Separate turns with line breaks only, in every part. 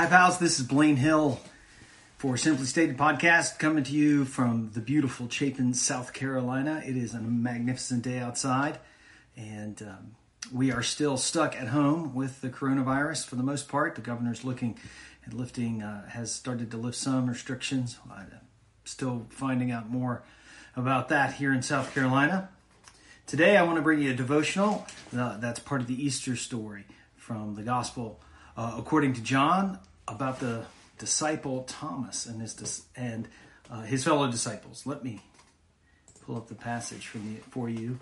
Hi, pals. This is Blaine Hill for Simply Stated Podcast, coming to you from the beautiful Chapin, South Carolina. It is a magnificent day outside, and um, we are still stuck at home with the coronavirus for the most part. The governor's looking and lifting, uh, has started to lift some restrictions. I'm still finding out more about that here in South Carolina. Today, I want to bring you a devotional uh, that's part of the Easter story from the Gospel uh, according to John about the disciple Thomas and his and uh, his fellow disciples. Let me pull up the passage from the, for you.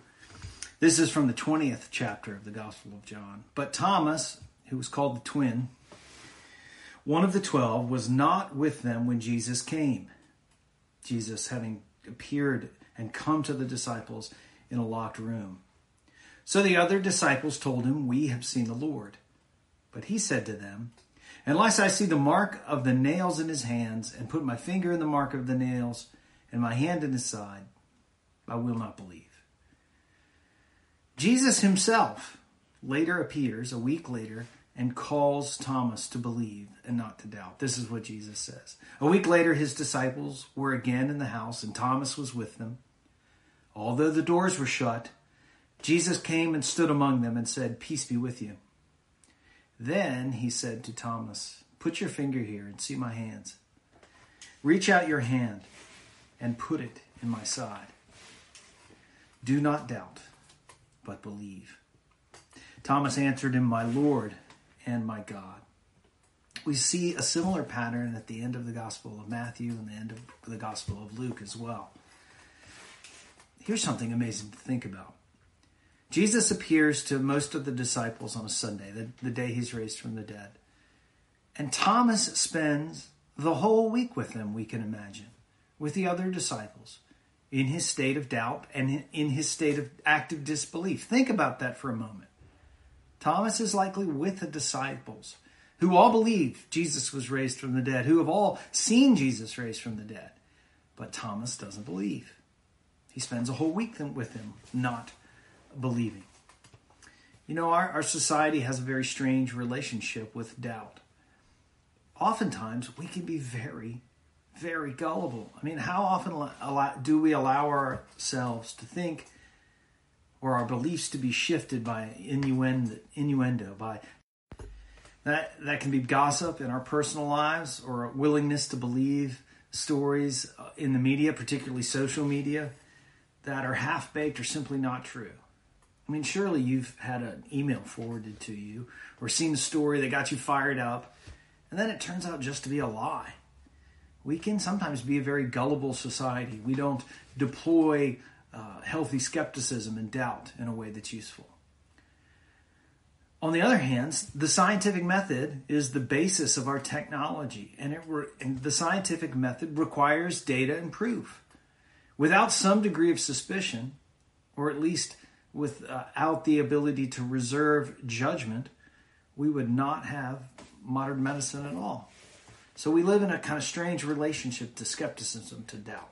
This is from the 20th chapter of the Gospel of John. But Thomas, who was called the twin, one of the twelve, was not with them when Jesus came. Jesus, having appeared and come to the disciples in a locked room. So the other disciples told him, We have seen the Lord. But he said to them, Unless I see the mark of the nails in his hands, and put my finger in the mark of the nails, and my hand in his side, I will not believe. Jesus himself later appears, a week later, and calls Thomas to believe and not to doubt. This is what Jesus says. A week later, his disciples were again in the house, and Thomas was with them. Although the doors were shut, Jesus came and stood among them and said, Peace be with you. Then he said to Thomas, Put your finger here and see my hands. Reach out your hand and put it in my side. Do not doubt, but believe. Thomas answered him, My Lord and my God. We see a similar pattern at the end of the Gospel of Matthew and the end of the Gospel of Luke as well. Here's something amazing to think about. Jesus appears to most of the disciples on a Sunday, the, the day he's raised from the dead. And Thomas spends the whole week with them, we can imagine, with the other disciples, in his state of doubt and in his state of active disbelief. Think about that for a moment. Thomas is likely with the disciples who all believe Jesus was raised from the dead, who have all seen Jesus raised from the dead. But Thomas doesn't believe. He spends a whole week with them, not believing. You know, our, our society has a very strange relationship with doubt. Oftentimes, we can be very, very gullible. I mean, how often do we allow ourselves to think or our beliefs to be shifted by innuendo, innuendo by that that can be gossip in our personal lives or a willingness to believe stories uh, in the media, particularly social media, that are half baked or simply not true. I mean, surely you've had an email forwarded to you or seen a story that got you fired up, and then it turns out just to be a lie. We can sometimes be a very gullible society. We don't deploy uh, healthy skepticism and doubt in a way that's useful. On the other hand, the scientific method is the basis of our technology, and, re- and the scientific method requires data and proof. Without some degree of suspicion, or at least without the ability to reserve judgment, we would not have modern medicine at all. So we live in a kind of strange relationship to skepticism, to doubt.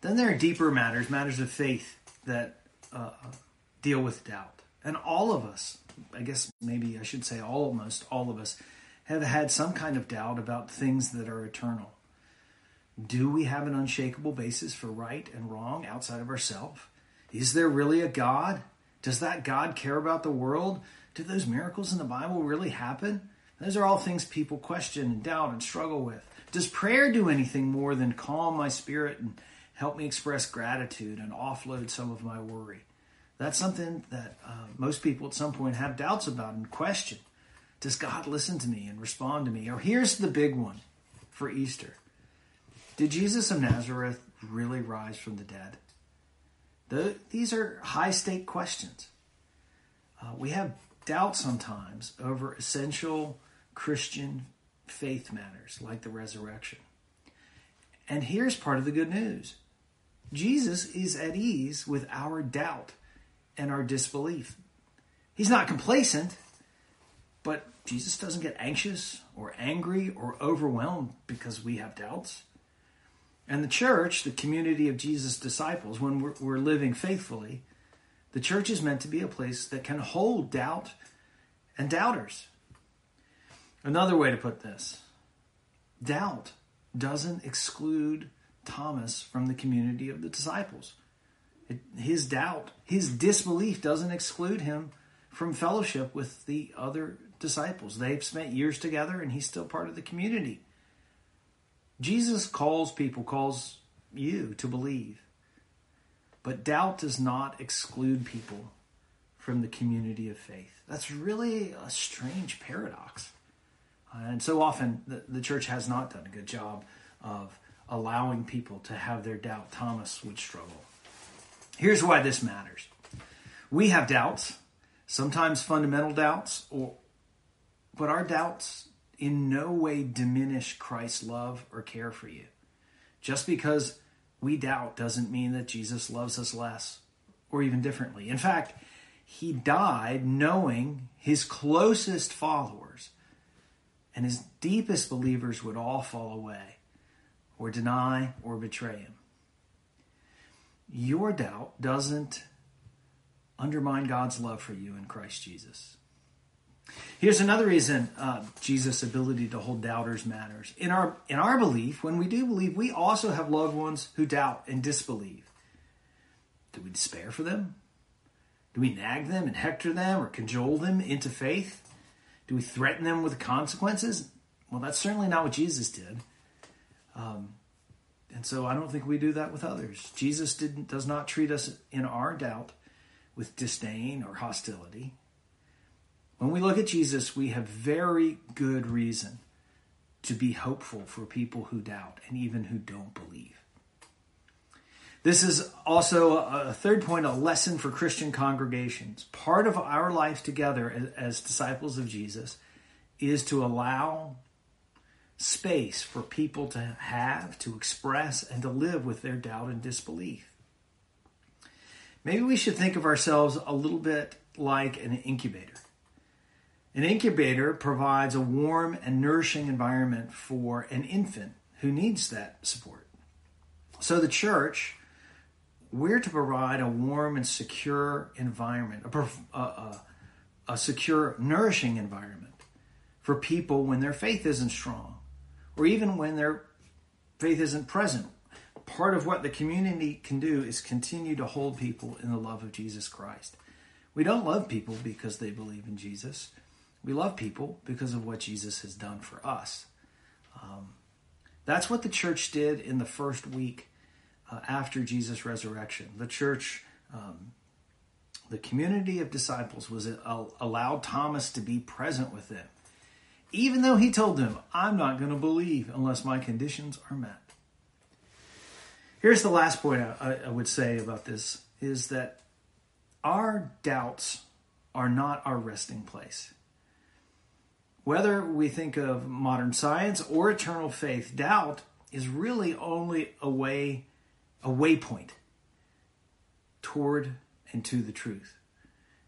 Then there are deeper matters, matters of faith that uh, deal with doubt. And all of us, I guess maybe I should say almost all of us, have had some kind of doubt about things that are eternal. Do we have an unshakable basis for right and wrong outside of ourselves? Is there really a God? Does that God care about the world? Do those miracles in the Bible really happen? Those are all things people question and doubt and struggle with. Does prayer do anything more than calm my spirit and help me express gratitude and offload some of my worry? That's something that uh, most people at some point have doubts about and question. Does God listen to me and respond to me? Or here's the big one for Easter Did Jesus of Nazareth really rise from the dead? The, these are high stake questions. Uh, we have doubt sometimes over essential Christian faith matters like the resurrection. And here's part of the good news Jesus is at ease with our doubt and our disbelief. He's not complacent, but Jesus doesn't get anxious or angry or overwhelmed because we have doubts. And the church, the community of Jesus' disciples, when we're, we're, living faithfully, the church is meant to be a place that can hold doubt and doubters. Another way to put this doubt doesn't exclude Thomas from the community of the disciples. It, his doubt, his disbelief doesn't exclude him from fellowship with the other disciples. They've spent years together and he's still part of the community. Jesus calls people, calls you to believe. But doubt does not exclude people from the community of faith. That's really a strange paradox. Uh, and so often the, the church has not done a good job of allowing people to have their doubt. Thomas would struggle. Here's why this matters. We have doubts, sometimes fundamental doubts, or but our doubts in no way diminish Christ's love or care for you. Just because we doubt doesn't mean that Jesus loves us less or even differently. In fact, he died knowing his closest followers and his deepest believers would all fall away or deny or betray him. Your doubt doesn't undermine God's love for you in Christ Jesus. Here's another reason uh, Jesus' ability to hold doubters matters. In our in our belief, when we do believe, we also have loved ones who doubt and disbelieve. Do we despair for them? Do we nag them and hector them or cajole them into faith? Do we threaten them with consequences? Well, that's certainly not what Jesus did. Um, and so I don't think we do that with others. Jesus didn't, does not treat us in our doubt with disdain or hostility. When we look at Jesus, we have very good reason to be hopeful for people who doubt and even who don't believe. This is also a third point, a lesson for Christian congregations. Part of our life together as disciples of Jesus is to allow space for people to have, to express, and to live with their doubt and disbelief. Maybe we should think of ourselves a little bit like an incubator. An incubator provides a warm and nourishing environment for an infant who needs that support. So the church, we're to provide a warm and secure environment, a, a, a secure, nourishing environment for people when their faith isn't strong or even when their faith isn't present. Part of what the community can do is continue to hold people in the love of Jesus Christ. We don't love people because they believe in Jesus. We love people because of what Jesus has done for us. Um, that's what the church did in the first week uh, after Jesus' resurrection. The church, um, the community of disciples, was uh, allowed Thomas to be present with them, even though he told them, I'm not going to believe unless my conditions are met. Here's the last point I, I would say about this is that our doubts are not our resting place. Whether we think of modern science or eternal faith, doubt is really only a way, a waypoint toward and to the truth.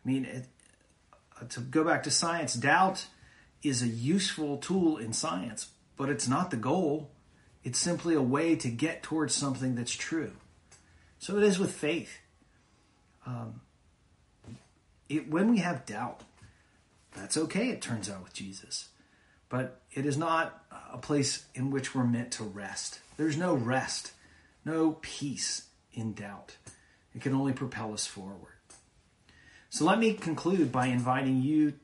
I mean, it, uh, to go back to science, doubt is a useful tool in science, but it's not the goal. It's simply a way to get towards something that's true. So it is with faith. Um, it, when we have doubt, that's okay, it turns out, with Jesus. But it is not a place in which we're meant to rest. There's no rest, no peace in doubt. It can only propel us forward. So let me conclude by inviting you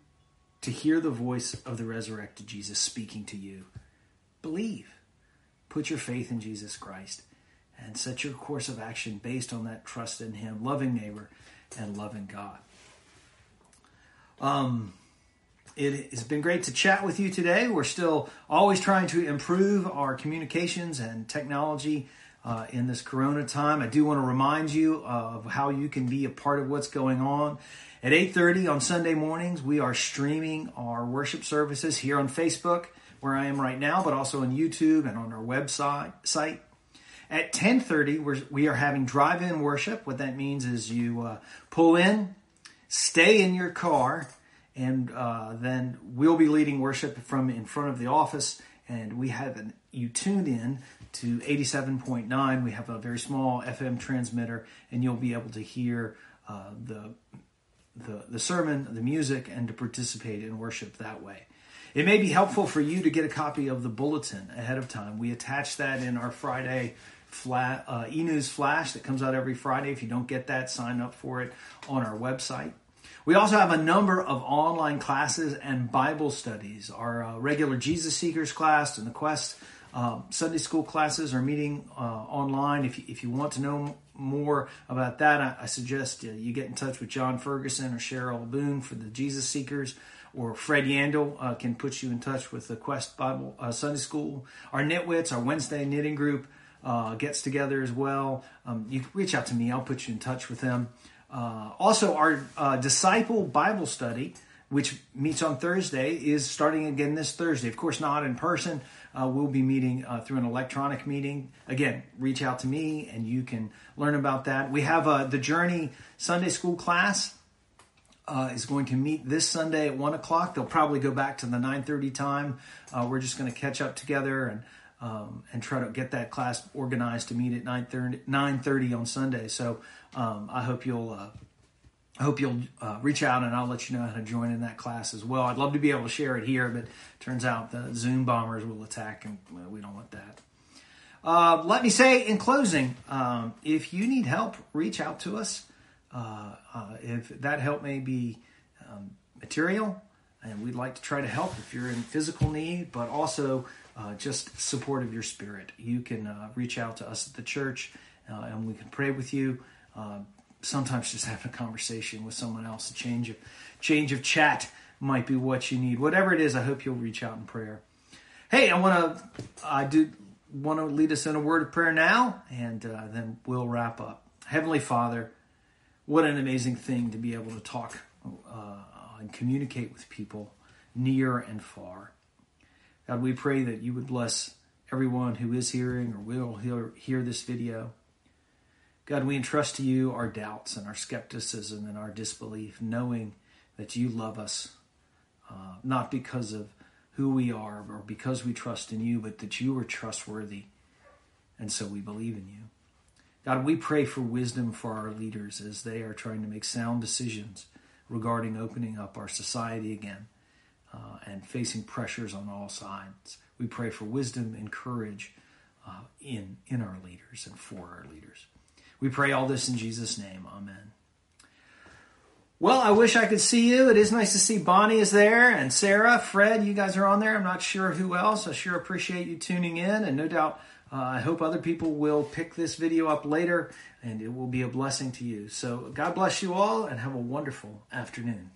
to hear the voice of the resurrected Jesus speaking to you. Believe. Put your faith in Jesus Christ and set your course of action based on that trust in Him, loving neighbor, and loving God. Um, it has been great to chat with you today. We're still always trying to improve our communications and technology uh, in this corona time. I do want to remind you of how you can be a part of what's going on. At 8:30 on Sunday mornings, we are streaming our worship services here on Facebook, where I am right now, but also on YouTube and on our website. Site. At 10:30, we're, we are having drive-in worship. What that means is you uh, pull in, stay in your car and uh, then we'll be leading worship from in front of the office and we have an you tuned in to 87.9 we have a very small fm transmitter and you'll be able to hear uh, the, the the sermon the music and to participate in worship that way It may be helpful for you to get a copy of the bulletin ahead of time. We attach that in our Friday flat, uh, e-news flash that comes out every Friday. If you don't get that, sign up for it on our website. We also have a number of online classes and Bible studies. Our uh, regular Jesus Seekers class and the Quest uh, Sunday school classes are meeting uh, online. If you, if you want to know more about that, I, I suggest uh, you get in touch with John Ferguson or Cheryl Boone for the Jesus Seekers or Fred Yandel uh, can put you in touch with the Quest Bible uh, Sunday School. Our Knitwits, our Wednesday knitting group, uh, gets together as well. Um, you reach out to me; I'll put you in touch with them. Uh, also, our uh, Disciple Bible Study, which meets on Thursday, is starting again this Thursday. Of course, not in person. Uh, we'll be meeting through an electronic meeting. Again, reach out to me, and you can learn about that. We have the Journey Sunday School class uh, is going to meet this Sunday at one o'clock. They'll probably go back to the nine thirty time. Uh, we're just going to catch up together and um, and try to get that class organized to meet at 9.30, on Sunday. So um, I hope you'll uh, I hope you'll uh, reach out and I'll let you know how to join in that class as well. I'd love to be able to share it here, but turns out the Zoom bombers will attack, and well, we don't want that. Uh, let me say in closing, um, if you need help, reach out to us. Uh, uh, if that help may be um, material, and we'd like to try to help if you're in physical need, but also uh, just support of your spirit. You can uh, reach out to us at the church, uh, and we can pray with you. Uh, sometimes just having a conversation with someone else, a change of change of chat might be what you need. Whatever it is, I hope you'll reach out in prayer. Hey, I want to I do want to lead us in a word of prayer now, and then we'll wrap up. Heavenly Father what an amazing thing to be able to talk uh, and communicate with people near and far. God, we pray that you would bless everyone who is hearing or will hear, hear this video. God, we entrust to you our doubts and our skepticism and our disbelief, knowing that you love us, uh, not because of who we are or because we trust in you, but that you are trustworthy. And so we believe in you. God, we pray for wisdom for our leaders as they are trying to make sound decisions regarding opening up our society again uh, and facing pressures on all sides. We pray for wisdom and courage uh, in, in our leaders and for our leaders. We pray all this in Jesus' name. Amen. Well, I wish I could see you. It is nice to see Bonnie is there and Sarah, Fred, you guys are on there. I'm not sure who else. I sure appreciate you tuning in and no doubt uh, I hope other people will pick this video up later and it will be a blessing to you. So God bless you all and have a wonderful afternoon.